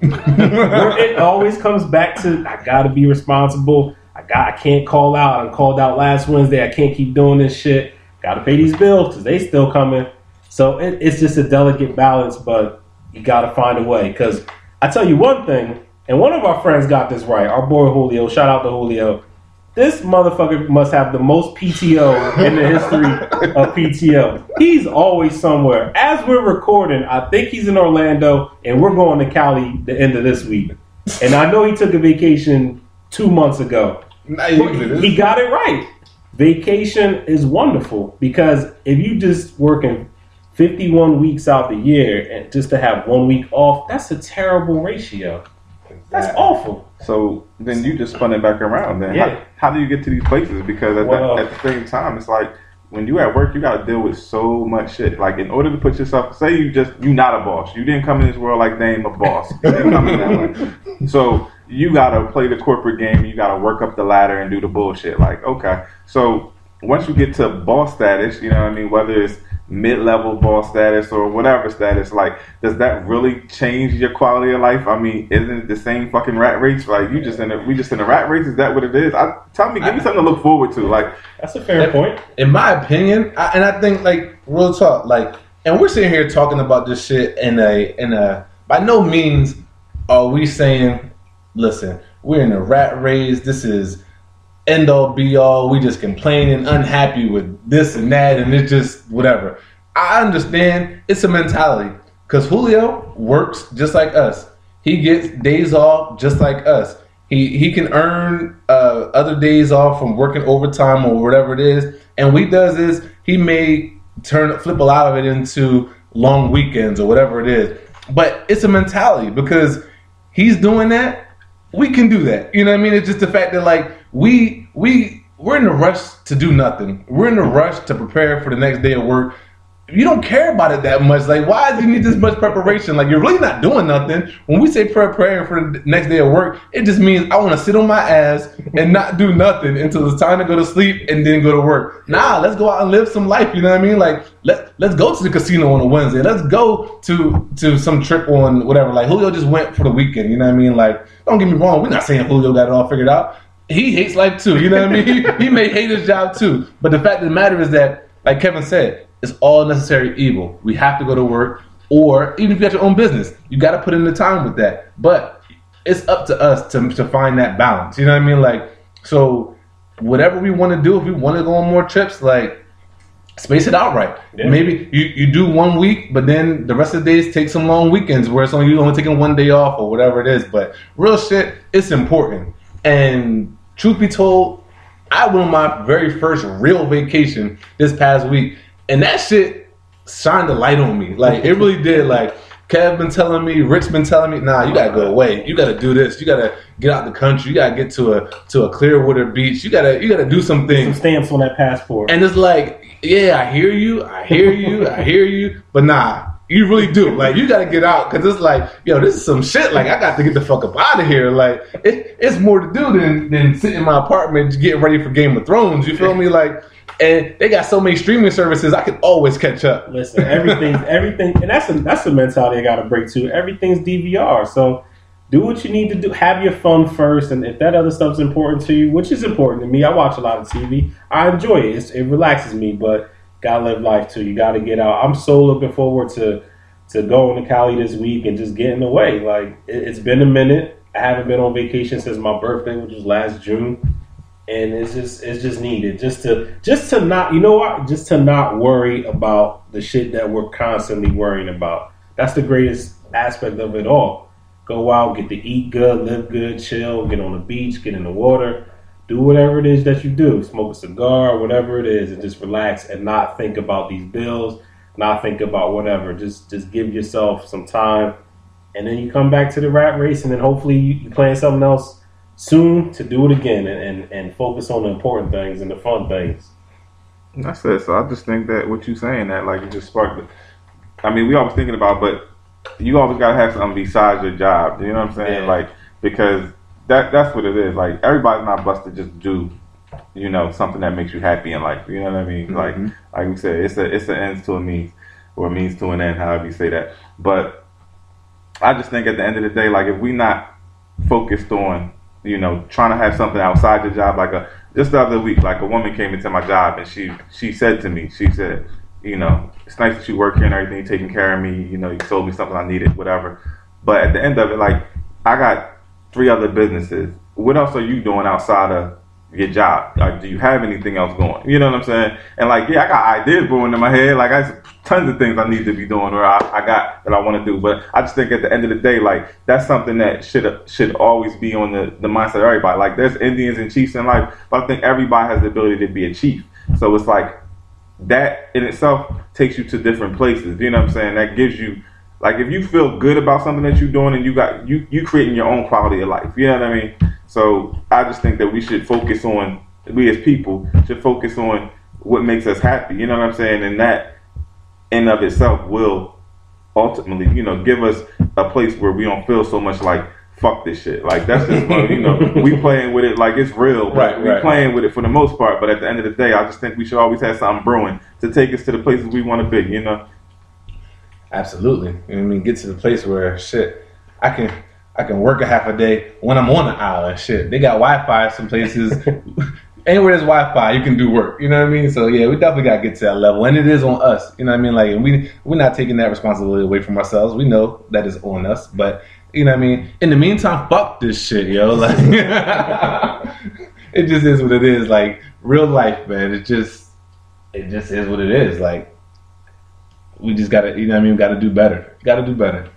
it always comes back to I gotta be responsible. I got I can't call out. I called out last Wednesday. I can't keep doing this shit. Gotta pay these bills because they still coming. So it, it's just a delicate balance, but you gotta find a way. Because I tell you one thing, and one of our friends got this right. Our boy Julio, shout out to Julio this motherfucker must have the most PTO in the history of PTO. He's always somewhere. As we're recording, I think he's in Orlando, and we're going to Cali the end of this week. And I know he took a vacation two months ago. He got it right. Vacation is wonderful because if you just working 51 weeks out the year and just to have one week off, that's a terrible ratio. That's awful. So then you just spun it back around. Then Yeah. how, how do you get to these places? Because at, Well- that, at the same time, it's like when you at work, you got to deal with so much shit. Like in order to put yourself, say you just you not a boss. You didn't come in this world like name a boss. You didn't come in that way. So you got to play the corporate game. You got to work up the ladder and do the bullshit. Like okay, so once you get to boss status, you know what I mean. Whether it's mid-level boss status or whatever status like does that really change your quality of life i mean isn't it the same fucking rat race like you just in a we just in a rat race is that what it is I, tell me give me something to look forward to like That's a fair point. in my opinion, I, and I think like real talk, like, and we're sitting here talking about this shit in a in a. By no means are we saying, listen, we're in a rat race. This is end all be all. We just complaining, unhappy with this and that, and it's just whatever. I understand it's a mentality because Julio works just like us. He gets days off just like us. He he can earn uh, other days off from working overtime or whatever it is. And what he does is he may turn flip a lot of it into long weekends or whatever it is. But it's a mentality because he's doing that. We can do that. You know what I mean? It's just the fact that like we we we're in a rush to do nothing. We're in a rush to prepare for the next day of work you don't care about it that much. Like, why do you need this much preparation? Like, you're really not doing nothing. When we say preparing for the next day of work, it just means I want to sit on my ass and not do nothing until it's time to go to sleep and then go to work. Nah, let's go out and live some life. You know what I mean? Like, let let's go to the casino on a Wednesday. Let's go to to some trip on whatever. Like, Julio just went for the weekend. You know what I mean? Like, don't get me wrong. We're not saying Julio got it all figured out. He hates life too. You know what I mean? He, <laughs> he may hate his job too. But the fact of the matter is that, like Kevin said, it's all necessary evil. We have to go to work, or even if you have your own business, you got to put in the time with that. But it's up to us to, to find that balance. You know what I mean? Like, so whatever we want to do, if we want to go on more trips, like space it out right. Yeah. Maybe you, you do one week, but then the rest of the days take some long weekends where it's only you only taking one day off or whatever it is. But real shit, it's important. And truth be told, I went on my very first real vacation this past week, and that shit shined a light on me. Like it really did. Like Kev been telling me, Rick's been telling me, nah, you gotta go away. You gotta do this. You gotta get out the country. You gotta get to a to a Clearwater beach. You gotta you gotta do some Some things. stamps on that passport. And it's like, yeah, I hear you, I hear you, <laughs> I hear you, but nah, you really do. Like, you gotta get out because it's like, yo, this is some shit. Like, I got to get the fuck up out of here. Like, it, it's more to do than than sit in my apartment getting ready for Game of Thrones. You feel <laughs> me? Like, and they got so many streaming services, I can always catch up. Listen, everything, <laughs> everything, and that's a that's the mentality I got to break to. Everything's DVR, so do what you need to do. Have your fun first, and if that other stuff's important to you, which is important to me, I watch a lot of TV. I enjoy it. It's, it relaxes me, but gotta live life too. You got to get out. I'm so looking forward to to going to Cali this week and just getting away. Like it, it's been a minute. I haven't been on vacation since my birthday, which was last June and it's just it's just needed just to just to not you know what? Just to not worry about the shit that we're constantly worrying about. That's the greatest aspect of it all. Go out get to eat good live good chill get on the beach get in the water do whatever it is that you do. Smoke a cigar whatever it is and just relax and not think about these bills not think about whatever. Just just give yourself some time, and then you come back to the rat race, and then hopefully you, you plan something else soon to do it again, and, and and focus on the important things and the fun things. That's it. So I just think that what you saying that like it just sparked. The, I mean, we always thinking about, but you always gotta have something besides your job. You know what I'm saying? Yeah. Like because that that's what it is. Like everybody's not busted just do, you know, something that makes you happy in life. You know what I mean? Like Mhm. like we said, it's a it's an ends to a means or a means to an end, however you say that. But I just think at the end of the day, like if we not focused on, you know, trying to have something outside your job, like a just the other week, like a woman came into my job and she she said to me, she said, you know, it's nice that you work here and everything, taking care of me, you know, you told me something I needed, whatever. But at the end of it, like I got three other businesses. What else are you doing outside of your job? Like, do you have anything else going? You know what I'm saying? And like, yeah, I got ideas brewing in my head. Like, I tons of things I need to be doing or I, I got that I want to do. But I just think at the end of the day, like that's something that should should always be on the, the mindset of everybody. Like, there's Indians and chiefs in life, but I think everybody has the ability to be a chief. So it's like that in itself takes you to different places. You know what I'm saying? That gives you like if you feel good about something that you're doing and you got you you creating your own quality of life. You know what I mean? So I just think that we should focus on we as people should focus on what makes us happy. You know what I'm saying? And that in of itself will ultimately, you know, give us a place where we don't feel so much like fuck this shit. Like that's just fun, you know, <laughs> we playing with it like it's real, but Right, we right, playing with it for the most part. But at the end of the day, I just think we should always have something brewing to take us to the places we want to be. You know. Absolutely. You know I mean, get to the place where shit, I can I can work a half a day when I'm on the island. Shit, they got Wi-Fi some places. <laughs> Anywhere there's Wi-Fi, you can do work. You know what I mean? So yeah, we definitely got to get to that level, and it is on us. You know what I mean? Like, and we we're not taking that responsibility away from ourselves. We know that is on us, but you know what I mean. In the meantime, fuck this shit, yo. <laughs> Like, <laughs> it just is what it is. Like real life, man. It just it just is what it is. Like we just gotta, you know what I mean? We gotta do better. Gotta do better.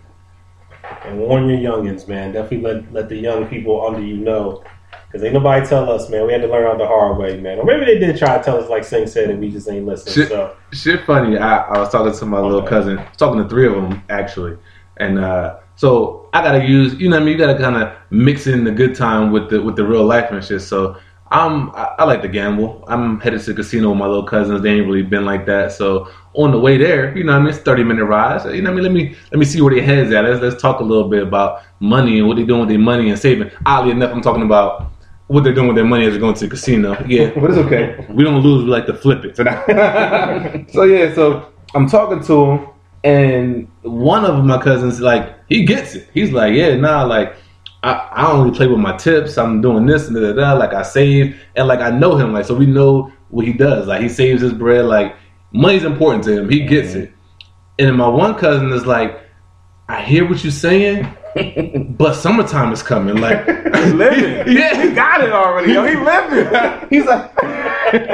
And warn your youngins, man. Definitely let let the young people under you know. Because ain't nobody tell us, man. We had to learn out the hard way, man. Or maybe they did try to tell us, like Singh said, and we just ain't listening. Shit. So, Shit, funny. I, I was talking to my little cousin. Talking to three of them actually, and uh, so I gotta use, you know, what I mean, you gotta kind of mix in the good time with the with the real life and shit. So I'm, I, I like to gamble. I'm headed to the casino with my little cousins. They ain't really been like that. So on the way there, you know, what I mean, it's 30 minute ride. So, you know, what I mean, let me let me see where their heads at. Let's let's talk a little bit about money and what they're doing with their money and saving. Oddly enough, I'm talking about what they're doing with their money as they're going to the casino. Yeah, <laughs> but it's okay. We don't lose. We like to flip it. So, <laughs> so yeah, so I'm talking to him, and one of my cousins like he gets it. He's like, yeah, nah, like. I, I don't really play with my tips. I'm doing this and da, da, da. Like I save and like I know him. Like so we know what he does. Like he saves his bread. Like money's important to him. He gets it. And then my one cousin is like, I hear what you're saying, <laughs> but summertime is coming. Like He <laughs> living. <laughs> yeah, He got it already. Yo, he living. he's like,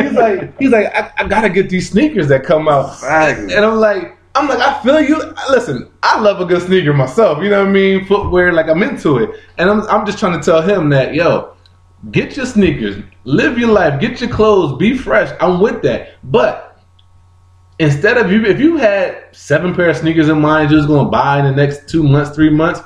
he's like, he's like, I, I gotta get these sneakers that come out, Exactly. and I'm like, I'm like, I feel you. Listen, I love a good sneaker myself. You know what I mean? Footwear, like I'm into it, and I'm, I'm just trying to tell him that, yo, get your sneakers, live your life, get your clothes, be fresh. I'm with that, but instead of you, if you had seven pair of sneakers in mind, you're just gonna buy in the next two months, three months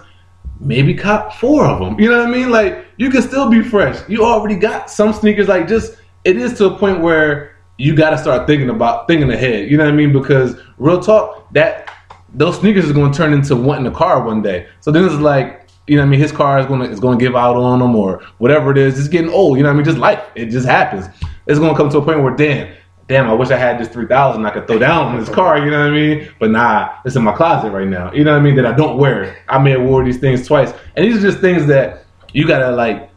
maybe cop four of them. You know what I mean? Like you can still be fresh. You already got some sneakers. Like just it is to a point where you got to start thinking about thinking ahead. You know what I mean? Because real talk, that those sneakers is going to turn into wanting a car one day. So then it's like. You know what I mean? His car is gonna is gonna give out on him or whatever it is. It's getting old. You know what I mean? Just life. It just happens. It's gonna come to a point where damn, damn, I wish I had this three thousand I could throw down on this car, you know what I mean? But nah, it's in my closet right now. You know what I mean? That I don't wear. I may have wore these things twice. And these are just things that you gotta like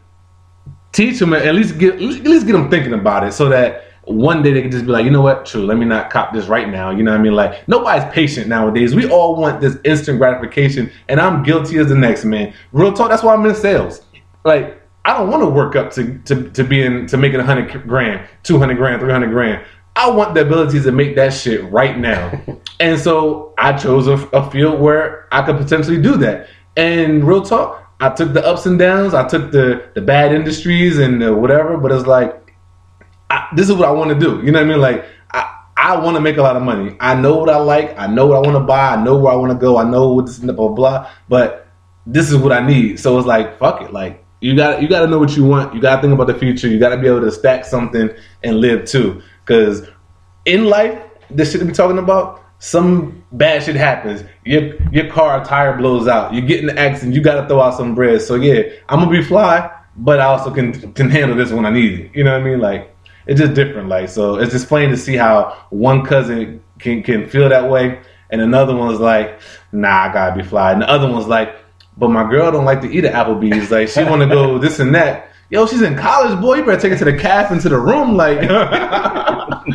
teach them at least get at least get them thinking about it so that one day they can just be like, you know what, true, let me not cop this right now. You know what I mean? Like nobody's patient nowadays. We all want this instant gratification, and I'm guilty as the next man. Real talk, that's why I'm in sales. Like I don't want to work up to to, to being to making a hundred grand, two hundred grand, three hundred grand. I want the ability to make that shit right now. <laughs> and so I chose a, a field where I could potentially do that. And real talk, I took the ups and downs. I took the the bad industries and the whatever. But it's like this is what I want to do. You know what I mean? Like I, I want to make a lot of money. I know what I like. I know what I want to buy. I know where I want to go. I know what this blah blah blah. But this is what I need. So it's like fuck it. Like you got you got to know what you want. You got to think about the future. You got to be able to stack something and live too. Because in life, this shit we talking about, some bad shit happens. Your your car tire blows out. You get in the accident. You got to throw out some bread. So yeah, I'm gonna be fly, but I also can can handle this when I need it. You know what I mean? Like it's just different. Like so, it's just funny to see how one cousin can can feel that way, and another one's like, nah, I gotta be fly, and the other one's like, but my girl don't like to eat at Applebee's. Like she want to go <laughs> this and that. Yo, she's in college, boy. You better take her to the calf into the room, like. <laughs>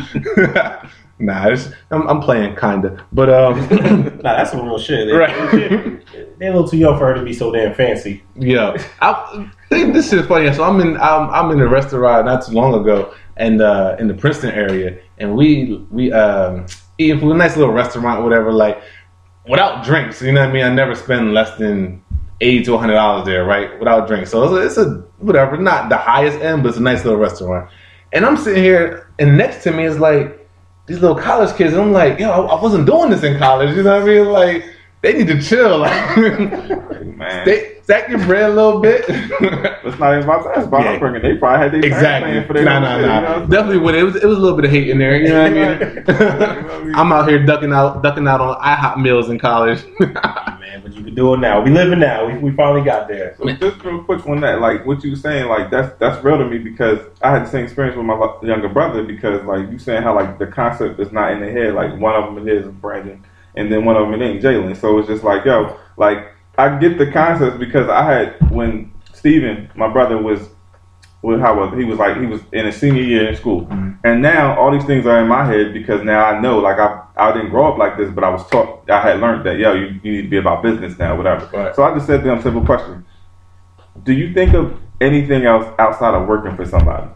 nah, it's, I'm, I'm playing kinda, but um, <laughs> Nah, that's some real shit. They, Right. They're a little too young for her to be so damn fancy. yeah. I think this is funny. So I'm in I'm, I'm in a restaurant not too long ago, and uh, in the Princeton area, and we we um from a nice little restaurant, whatever. Like without drinks, you know what I mean. I never spend less than eighty to hundred dollars there, right? Without drinks, so it's a, it's a whatever, not the highest end, but it's a nice little restaurant. And I'm sitting here, and next to me is like these little college kids, and I'm like, yo, I wasn't doing this in college. You know what I mean? Like they need to chill. Like, <laughs> Man. they, stack your bread a little bit. <laughs> That's not even about to ask about Yeah. upbringing. They probably had their Exactly. for their Nah, nah, nah. you know Definitely would. It was it was a little bit of hate in there. <laughs> You know what I mean? I'm out here ducking out ducking out on IHOP meals in college. Man, but you can do it now. We living now. We, we finally got there. So just real quick on that, like what you were saying, like that's that's real to me because I had the same experience with my younger brother because like you saying how like the concept is not in the head. Like one of them is Brandon, and then one of them it ain't Jalen. So it's just like yo, like I get the concepts because I had when Steven, my brother was. With how was he was like he was in his senior year in school, mm-hmm. and now all these things are in my head because now I know like I I didn't grow up like this, but I was taught I had learned that yo you, you need to be about business now, whatever. Right. So I just said to them simple question: Do you think of anything else outside of working for somebody?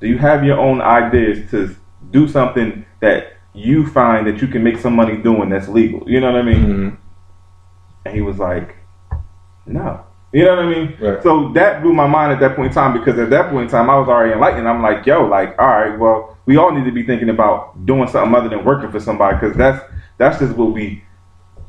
Do you have your own ideas to do something that you find that you can make some money doing that's legal? You know what I mean? Mhm. And he was like, No. You know what I mean? Right. So that blew my mind at that point in time because at that point in time I was already enlightened. I'm like, yo, like, all right, well, we all need to be thinking about doing something other than working for somebody because that's that's just what we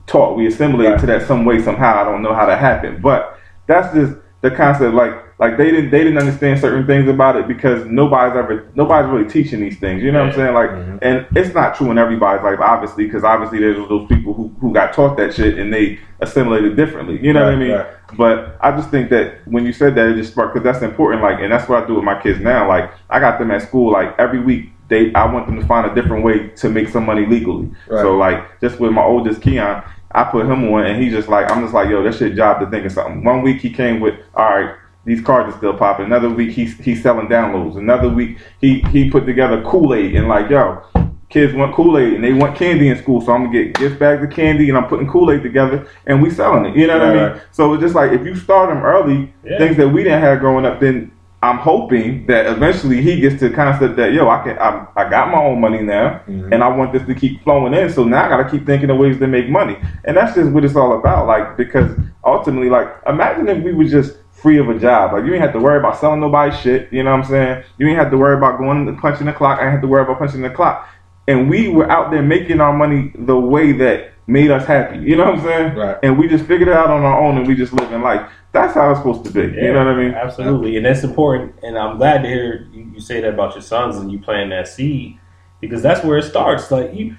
taught. We assimilated Right. to that some way somehow. I don't know how that happened, but that's just the concept. Like like they didn't they didn't understand certain things about it because nobody's ever nobody's really teaching these things. You know what I'm saying? Like, Mhm. and it's not true in everybody's life, obviously, because obviously there's those people who who got taught that shit and they assimilated differently. You know what I mean? right. But I just think that when you said that, it just sparked because that's important. Like, and that's what I do with my kids now. Like, I got them at school. Like every week, they I want them to find a different way to make some money legally. Right. So like, just with my oldest Keon, I put him on, and he just like I'm just like, yo, that's your job to think of something. One week he came with, all right. These cards are still popping. Another week he's he's selling downloads. Another week he he put together Kool Aid and like yo, kids want Kool Aid and they want candy in school, so I'm gonna get gift bags of candy and I'm putting Kool Aid together and we selling it. You know what I mean? So it's just like if you start him early, Yeah. things that we didn't have growing up, then I'm hoping that eventually he gets to concept that yo, I can I, I got my own money now, Mhm. and I want this to keep flowing in. So now I got to keep thinking of ways to make money, and that's just what it's all about. Like because ultimately, like imagine if we were just free of a job. Like you ain't have to worry about selling nobody shit. You know what I'm saying? You ain't have to worry about going and punching the clock. I ain't have to worry about punching the clock. And we were out there making our money the way that made us happy. You know what I'm saying? Right. And we just figured it out on our own, and we just living life. That's how it's supposed to be. You know what I mean? Absolutely, and that's important. And I'm glad to hear you, you say that about your sons and you plant that seed because that's where it starts. Like you,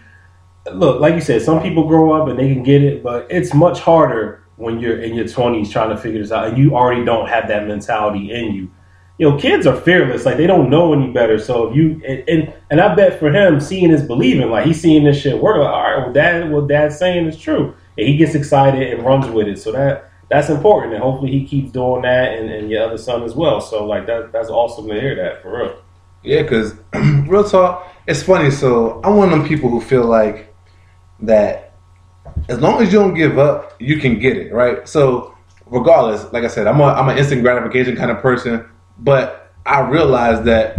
look, like you said, some people grow up and they can get it, but it's much harder when you're in your 20s trying to figure this out and you already don't have that mentality in you. You know, kids are fearless; like they don't know any better. So if you and and, and I bet for him, seeing is believing. Like he's seeing this shit work. Like, all right, well, dad, what dad's saying is true, and he gets excited and runs with it. So that that's important, and hopefully he keeps doing that, and, and your other son as well. So like that that's awesome to hear that for real. Yeah, because <clears throat> real talk, it's funny. So I'm one of them people who feel like that as long as you don't give up, you can get it, right? So regardless, like I said, I'm a I'm an instant gratification kind of person, but I realize that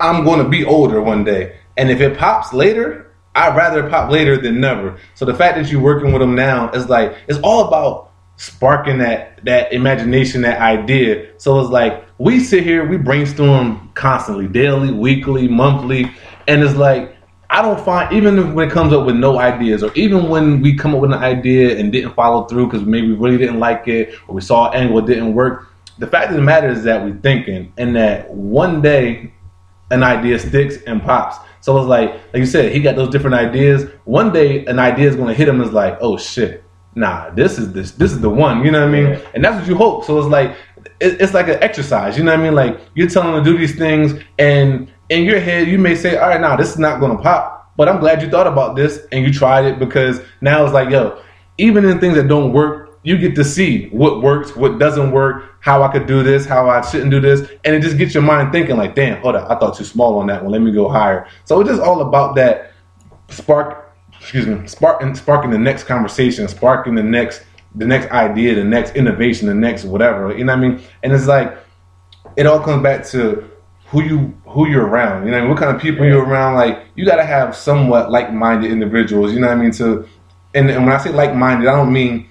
I'm going to be older one day, and if it pops later, I'd rather pop later than never. So the fact that you're working with them now is like it's all about sparking that that imagination, that idea. So it's like we sit here, we brainstorm constantly, daily, weekly, monthly, and it's like I don't find even when it comes up with no ideas, or even when we come up with an idea and didn't follow through because maybe we really didn't like it, or we saw an angle it didn't work. The fact of the matter is that we're thinking, and that one day an idea sticks and pops. So it's like, like you said, he got those different ideas. One day an idea is going to hit him. Is like, oh shit, nah, this is this this is the one. You know what I mean? Yeah. And that's what you hope. So it's like it, it's like an exercise. You know what I mean? Like you're telling them to do these things, and in your head you may say, all right, now this is not going to pop. But I'm glad you thought about this and you tried it because now it's like, yo, even in things that don't work, you get to see what works, what doesn't work, how I could do this, how I shouldn't do this, and it just gets your mind thinking like, damn, hold up, I thought too small on that one. Let me go higher. So it's just all about that spark, excuse me, sparking, sparking the next conversation, sparking the next, the next idea, the next innovation, the next whatever. You know what I mean? And it's like it all comes back to who you who you're around. You know, what, I mean? what kind of people you're around. Like you got to have somewhat like minded individuals. You know what I mean? To and, and when I say like minded, I don't mean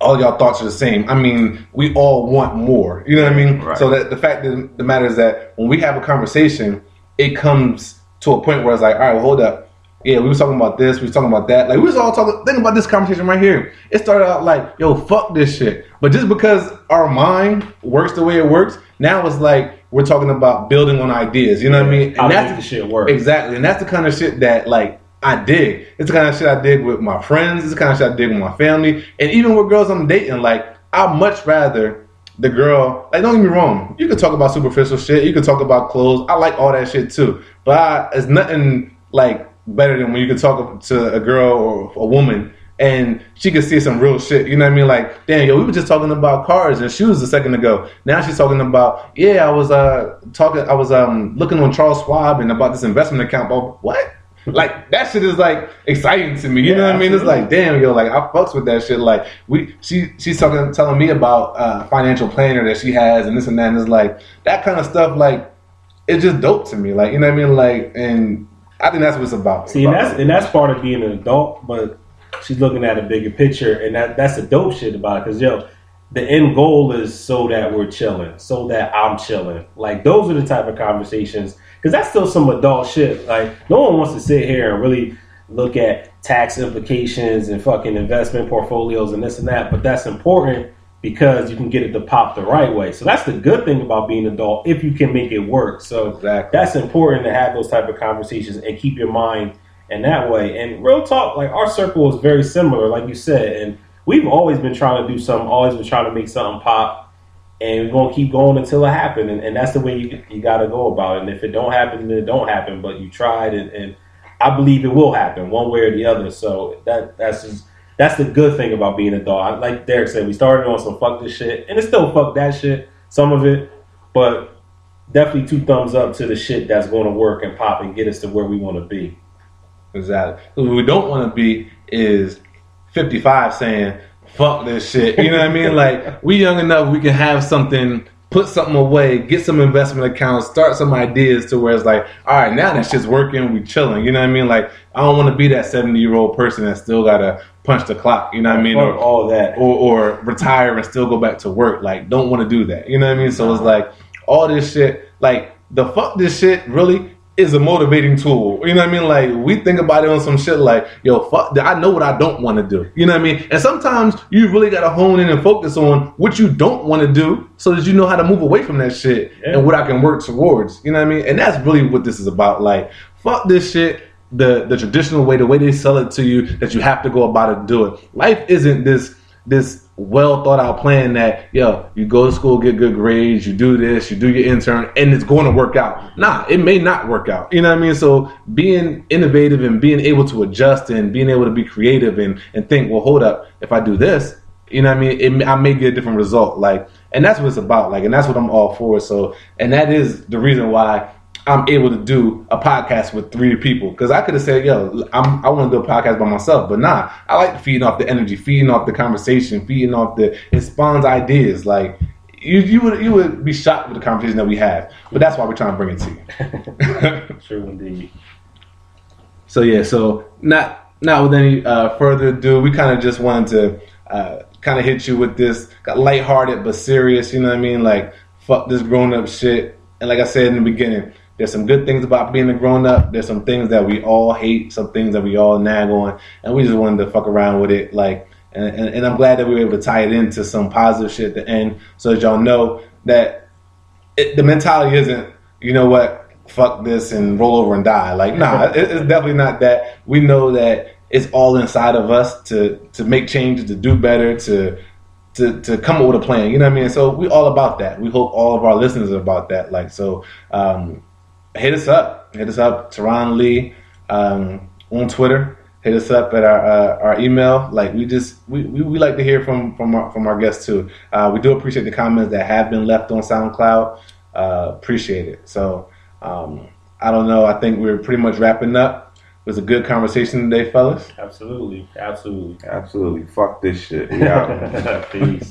all y'all thoughts are the same. I mean, we all want more. You know what I mean? Right. So that the fact that the matter is that when we have a conversation, it comes to a point where it's like, all right, well, hold up. Yeah, we was talking about this, we was talking about that. Like we was all talking think about this conversation right here. It started out like, yo, fuck this shit. But just because our mind works the way it works, now it's like we're talking about building on ideas. You know what I mean? How to that's the shit work. Exactly. And that's the kind of shit that like I dig. It's the kind of shit I dig with my friends. It's the kind of shit I dig with my family. And even with girls I'm dating, like I'd much rather the girl like don't get me wrong, you could talk about superficial shit, you could talk about clothes. I like all that shit too. But I, it's nothing like better than when you can talk to a girl or a woman and she could see some real shit. You know what I mean? Like, damn, yo, we were just talking about cars and shoes a second ago. Now she's talking about, yeah, I was uh talking, I was um looking on Charles Schwab and about this investment account. But what? Like that shit is like exciting to me. You Yeah, know what I mean? It's like, damn, yo, like I fucks with that shit. Like we, she, she's talking, telling me about uh financial planner that she has and this and that. And it's like that kind of stuff. Like it's just dope to me. Like you know what I mean? Like and I think that's what it's about. See, and that's and that's part of being an adult, but she's looking at a bigger picture, and that that's the dope shit about it. Because yo, the end goal is so that we're chilling, so that I'm chilling. Like those are the type of conversations. Because that's still some adult shit. Like no one wants to sit here and really look at tax implications and fucking investment portfolios and this and that. But that's important because you can get it to pop the right way. So that's the good thing about being adult if you can make it work. So Exactly. that's important to have those type of conversations and keep your mind in that way. And real talk, like our circle is very similar, like you said, and we've always been trying to do something, always been trying to make something pop, and we're gonna keep going until it happens. And, and that's the way you you got to go about it. And if it don't happen, then it don't happen. But you tried, and, and I believe it will happen one way or the other. So that that's just. That's the good thing about being a dog. Like Derek said, we started on some fuck this shit, and it's still fuck that shit, some of it, but definitely two thumbs up to the shit that's going to work and pop and get us to where we want to be. Exactly. What we don't want to be is 55 saying, fuck this shit. You know what I mean? <laughs> Like, we young enough, we can have something, put something away, get some investment accounts, start some ideas to where it's like, all right, now that shit's working, we chilling. You know what I mean? Like, I don't want to be that 70 year old person that still got to punch the clock. You know what I mean? Fuck all that. or, or retire and still go back to work. Like, don't want to do that. You know what I mean? So it's like all this shit. Like the fuck this shit really is a motivating tool. You know what I mean? Like we think about it on some shit like, yo, fuck. that. I know what I don't want to do. You know what I mean? And sometimes you really got to hone in and focus on what you don't want to do, so that you know how to move away from that shit Yeah. and what I can work towards. You know what I mean? And that's really what this is about. Like, fuck this shit the the traditional way, the way they sell it to you, that you have to go about it and do it. Life isn't this this well thought out plan that yo, you go to school, get good grades, you do this, you do your intern, and it's going to work out. Nah, it may not work out. You know what I mean? So being innovative and being able to adjust and being able to be creative and and think, well, hold up, if I do this, you know what I mean? It, I may get a different result. Like, and that's what it's about. Like, and that's what I'm all for. So, and that is the reason why I'm able to do a podcast with three people because I could have said, "Yo, I'm, I want to do a podcast by myself," but nah, I like feeding off the energy, feeding off the conversation, feeding off the it spawns ideas. Like you, you would you would be shocked with the conversation that we have, but that's why we're trying to bring it to you. <laughs> True indeed. So yeah, so not not with any uh, further ado, we kind of just wanted to uh, kind of hit you with this got lighthearted but serious. You know what I mean? Like fuck this grown up shit. And like I said in the beginning, There's some good things about being a grown up. There's some things that we all hate, some things that we all nag on, and we just wanted to fuck around with it. Like, and, and, and I'm glad that we were able to tie it into some positive shit at the end, so that y'all know that it, the mentality isn't, you know what, fuck this and roll over and die. Like, nah, <laughs> it, it's definitely not that. We know that it's all inside of us to to make changes, to do better, to to, to come up with a plan. You know what I mean? So we all about that. We hope all of our listeners are about that. Like so, um, hit us up. Hit us up, Terron Lee, um, on Twitter. Hit us up at our uh, our email. Like we just we, we, we like to hear from from our, from our guests too. Uh, we do appreciate the comments that have been left on SoundCloud. Uh, appreciate it. So um, I don't know. I think we're pretty much wrapping up. It was a good conversation today, fellas. Absolutely, absolutely. Absolutely. Fuck this shit. Yeah. <laughs> <laughs> Peace.